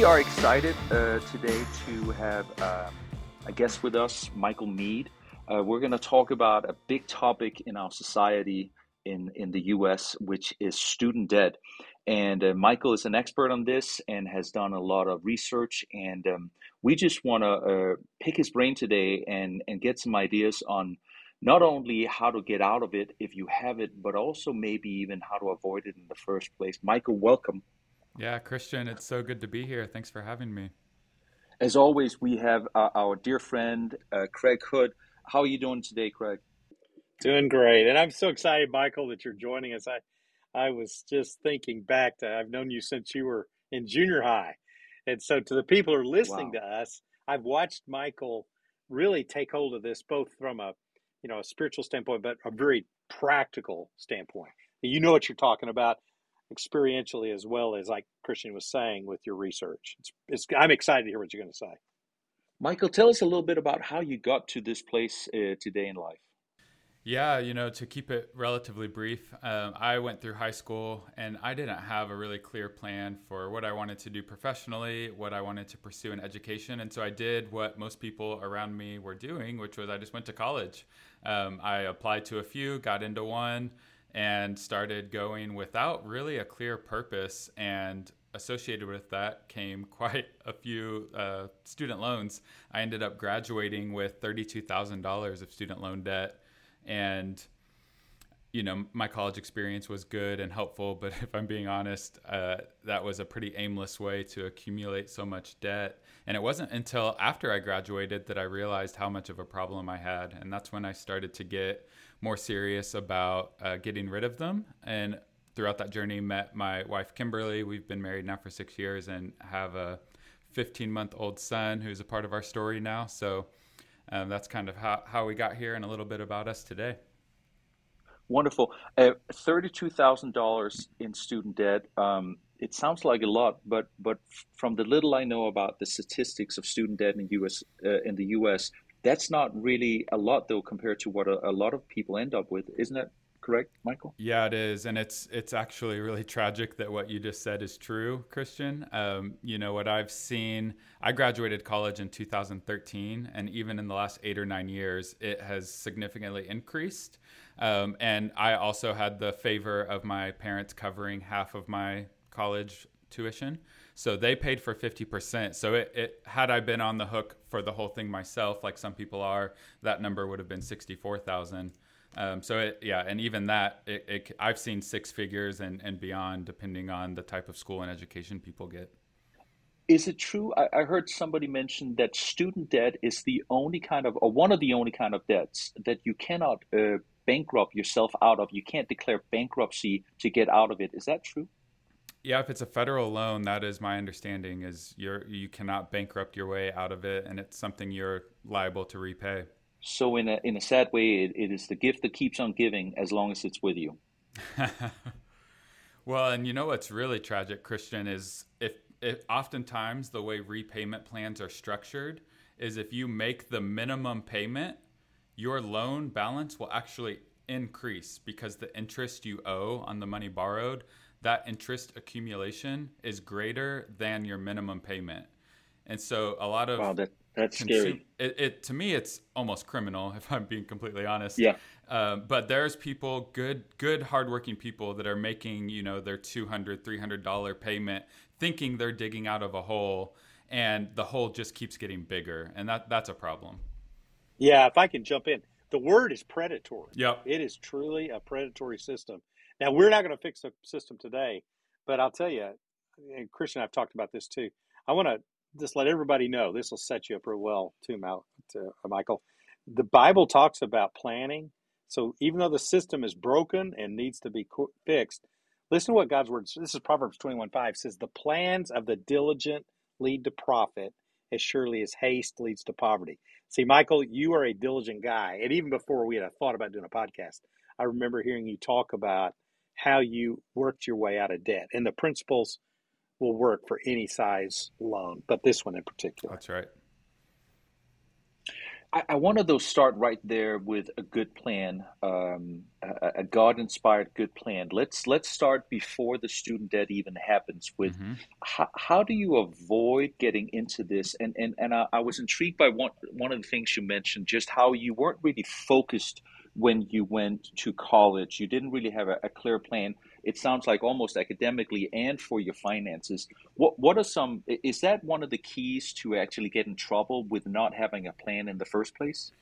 We are excited uh, today to have uh, a guest with us, Michael Mead. Uh, we're going to talk about a big topic in our society in, in the US, which is student debt. And uh, Michael is an expert on this and has done a lot of research. And um, we just want to uh, pick his brain today and, and get some ideas on not only how to get out of it if you have it, but also maybe even how to avoid it in the first place. Michael, welcome. Yeah, Christian, it's so good to be here. Thanks for having me. As always, we have uh, our dear friend, uh, Craig Hood. How are you doing today, Craig? Doing great. And I'm so excited, Michael, that you're joining us. I, I was just thinking back to, I've known you since you were in junior high. And so to the people who are listening wow. to us, I've watched Michael really take hold of this, both from a, you know, a spiritual standpoint, but a very practical standpoint. You know what you're talking about experientially as well as like Christian was saying with your research. It's, it's I'm excited to hear what you're going to say. Michael, tell us a little bit about how you got to this place uh, today in life. Yeah, you know, to keep it relatively brief, um, I went through high school and I didn't have a really clear plan for what I wanted to do professionally, what I wanted to pursue in education. And so I did what most people around me were doing, which was I just went to college. Um, I applied to a few, got into one, and started going without really a clear purpose. And associated with that came quite a few uh, student loans. I ended up graduating with $32,000 of student loan debt. And you know, my college experience was good and helpful, but if I'm being honest, uh, that was a pretty aimless way to accumulate so much debt. And it wasn't until after I graduated that I realized how much of a problem I had. And that's when I started to get more serious about uh, getting rid of them. And throughout that journey, met my wife Kimberly. We've been married now for six years and have a 15 month old son who's a part of our story now. So um, that's kind of how, how we got here and a little bit about us today. Wonderful. Uh, Thirty-two thousand dollars in student debt. Um, it sounds like a lot, but but from the little I know about the statistics of student debt in U.S. Uh, in the U.S., that's not really a lot, though, compared to what a, a lot of people end up with, isn't that correct, Michael? Yeah, it is, and it's it's actually really tragic that what you just said is true, Christian. Um, you know what I've seen. I graduated college in 2013, and even in the last eight or nine years, it has significantly increased. Um, and I also had the favor of my parents covering half of my college tuition. So they paid for 50%. So it, it, had I been on the hook for the whole thing myself, like some people are, that number would have been 64,000. Um, so it, yeah, and even that, it, it, I've seen six figures and, and beyond, depending on the type of school and education people get. Is it true? I, I heard somebody mention that student debt is the only kind of, or one of the only kind of debts that you cannot uh, bankrupt yourself out of. You can't declare bankruptcy to get out of it. Is that true? Yeah, if it's a federal loan, that is my understanding is you're you cannot bankrupt your way out of it, and it's something you're liable to repay. So in a in a sad way, it, it is the gift that keeps on giving as long as it's with you. well, and you know what's really tragic, Christian, is if, if oftentimes the way repayment plans are structured is if you make the minimum payment, your loan balance will actually increase because the interest you owe on the money borrowed that interest accumulation is greater than your minimum payment. And so a lot of wow, that, that's consume, scary. It, it, to me, it's almost criminal if I'm being completely honest. Yeah. Um, but there's people, good, good, hardworking people that are making you know their 200 300 dollar payment, thinking they're digging out of a hole, and the hole just keeps getting bigger, and that that's a problem. Yeah, if I can jump in, the word is predatory. Yep. It is truly a predatory system. Now, we're not going to fix the system today, but I'll tell you, and Christian I've talked about this too. I want to just let everybody know this will set you up real well too, Mal, to, uh, Michael. The Bible talks about planning. So even though the system is broken and needs to be fixed, listen to what God's word. This is Proverbs twenty one five says, "The plans of the diligent lead to profit, as surely as haste leads to poverty." See, Michael, you are a diligent guy, and even before we had thought about doing a podcast, I remember hearing you talk about how you worked your way out of debt. And the principles will work for any size loan, but this one in particular. That's right. I, I wanted to start right there with a good plan, um, a, a God-inspired good plan. Let's let's start before the student debt even happens. With hmm how, how do you avoid getting into this? And and and I, I was intrigued by one one of the things you mentioned, just how you weren't really focused when you went to college. You didn't really have a, a clear plan. It sounds like almost academically and for your finances. What what are some? Is that one of the keys to actually get in trouble with not having a plan in the first place?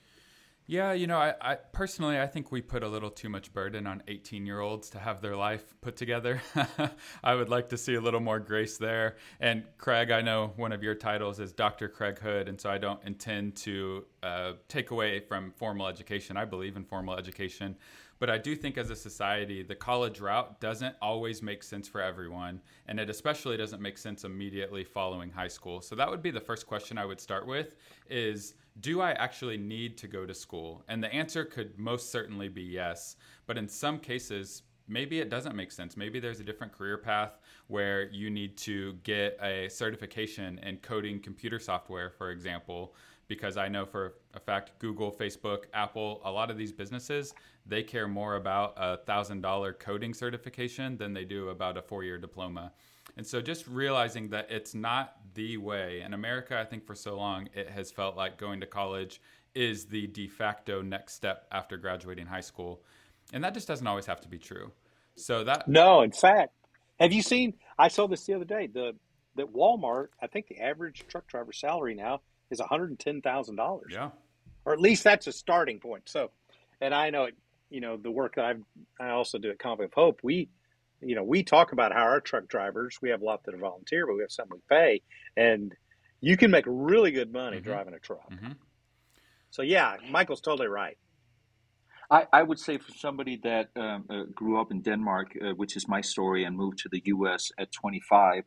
Yeah, you know, I, I personally I think we put a little too much burden on 18 year olds to have their life put together. I would like to see a little more grace there. And Craig, I know one of your titles is Dr. Craig Hood, and so I don't intend to uh, take away from formal education. I believe in formal education, but I do think as a society, the college route doesn't always make sense for everyone, and it especially doesn't make sense immediately following high school. So that would be the first question I would start with: is do I actually need to go to school? And the answer could most certainly be yes. But in some cases, maybe it doesn't make sense. Maybe there's a different career path where you need to get a certification in coding computer software, for example, because I know for a fact Google, Facebook, Apple, a lot of these businesses, they care more about a $1,000 coding certification than they do about a four year diploma. And so just realizing that it's not the way. In America, I think for so long, it has felt like going to college is the de facto next step after graduating high school. And that just doesn't always have to be true. So that, No, in fact, have you seen? I saw this the other day. The that Walmart, I think the average truck driver salary now is one hundred and ten thousand dollars, yeah. or at least that's a starting point. So, and I know it. You know the work that I've I also do at Convoy of Hope. We, you know, we talk about how our truck drivers. We have a lot that are volunteer, but we have some we pay, and you can make really good money hmm driving a truck. hmm So yeah, Michael's totally right. I, I would say for somebody that um, uh, grew up in Denmark, uh, which is my story, and moved to the U.S. at 25,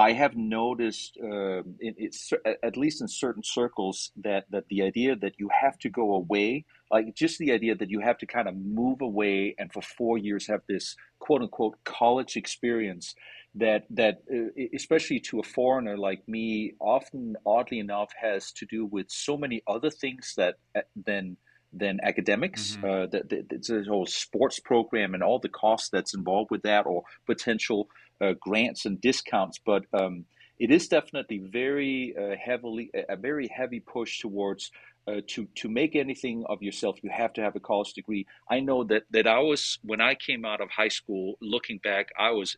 I have noticed, um it, it's at least in certain circles, that that the idea that you have to go away, like just the idea that you have to kind of move away and for four years have this quote unquote college experience, that that uh, especially to a foreigner like me, often oddly enough has to do with so many other things that uh, than than academics. hmm Uh, that that- it's a whole sports program and all the costs that's involved with that, or potential uh, grants and discounts. But um, it is definitely very uh, heavily a very heavy push towards. Uh, to to make anything of yourself, you have to have a college degree. I know that that I was when I came out of high school. Looking back, I was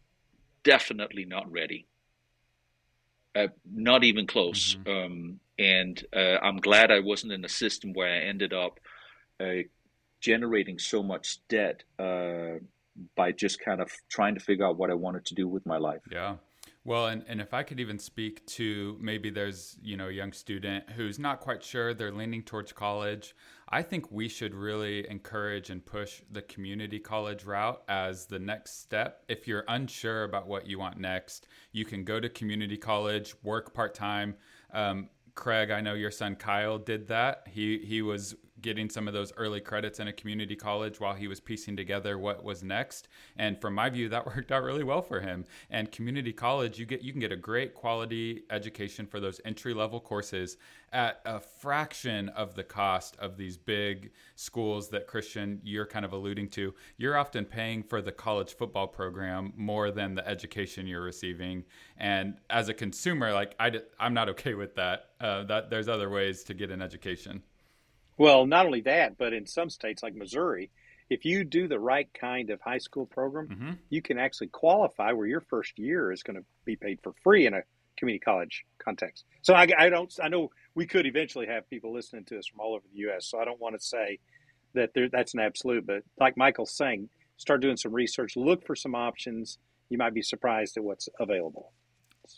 definitely not ready, uh, not even close. hmm Um, and uh, I'm glad I wasn't in a system where I ended up generating so much debt uh, by just kind of trying to figure out what I wanted to do with my life. Yeah. Well, and, and if I could even speak to maybe there's, you know, a young student who's not quite sure, they're leaning towards college. I think we should really encourage and push the community college route as the next step. If you're unsure about what you want next, you can go to community college, work part time. Um, Craig, I know your son Kyle did that. He he was getting some of those early credits in a community college while he was piecing together what was next. And from my view, that worked out really well for him. And community college, you get you can get a great quality education for those entry level courses at a fraction of the cost of these big schools that Christian you're kind of alluding to. You're often paying for the college football program more than the education you're receiving. And as a consumer, like I, I'm not okay with that. Uh, that there's other ways to get an education. Well, not only that, but in some states like Missouri, if you do the right kind of high school program, hmm you can actually qualify where your first year is going to be paid for free in a community college context. So I, I don't, I know we could eventually have people listening to us from all over the U.S. So I don't want to say that there, that's an absolute, but like Michael's saying, start doing some research, look for some options. You might be surprised at what's available.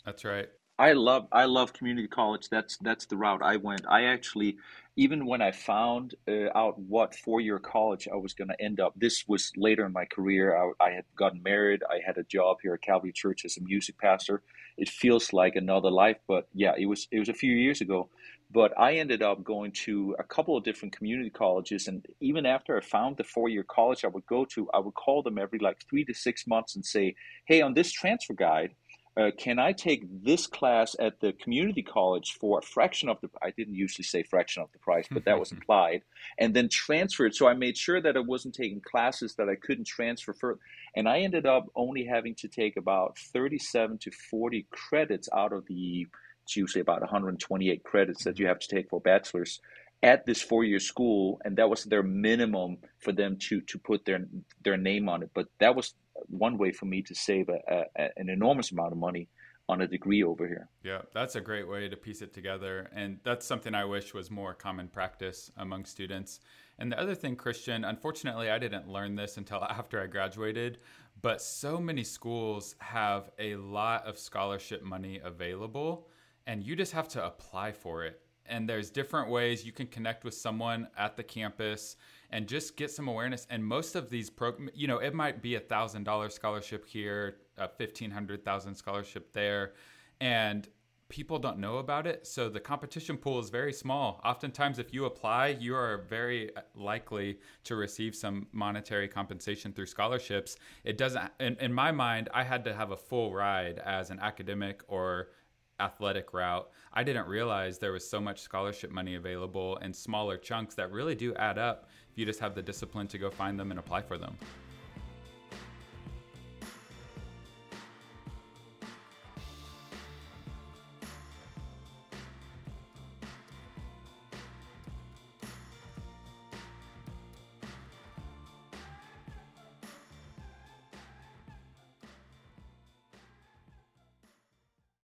That's right. I love I love community college. That's that's the route I went. I actually even when I found uh, out what four year college I was going to end up. This was later in my career. I, I had gotten married. I had a job here at Calvary Church as a music pastor. It feels like another life, but yeah, it was it was a few years ago. But I ended up going to a couple of different community colleges, and even after I found the four year college I would go to, I would call them every like three to six months and say, "Hey, on this transfer guide." Uh, can I take this class at the community college for a fraction of the I didn't usually say fraction of the price, but that was implied, and then transfer it. So I made sure that I wasn't taking classes that I couldn't transfer further. And I ended up only having to take about 37 to 40 credits out of the it's usually about 128 credits that you have to take for bachelor's at this four-year school and that was their minimum for them to to put their their name on it but that was one way for me to save a, a, an enormous amount of money on a degree over here. Yeah, that's a great way to piece it together. And that's something I wish was more common practice among students. And the other thing, Christian, unfortunately, I didn't learn this until after I graduated, but so many schools have a lot of scholarship money available, and you just have to apply for it. And there's different ways you can connect with someone at the campus and just get some awareness. And most of these programs, you know, it might be a thousand dollar scholarship here, a fifteen hundred thousand scholarship there, and people don't know about it. So the competition pool is very small. Oftentimes, if you apply, you are very likely to receive some monetary compensation through scholarships. It doesn't, in, in my mind, I had to have a full ride as an academic or athletic route. I didn't realize there was so much scholarship money available in smaller chunks that really do add up you just have the discipline to go find them and apply for them.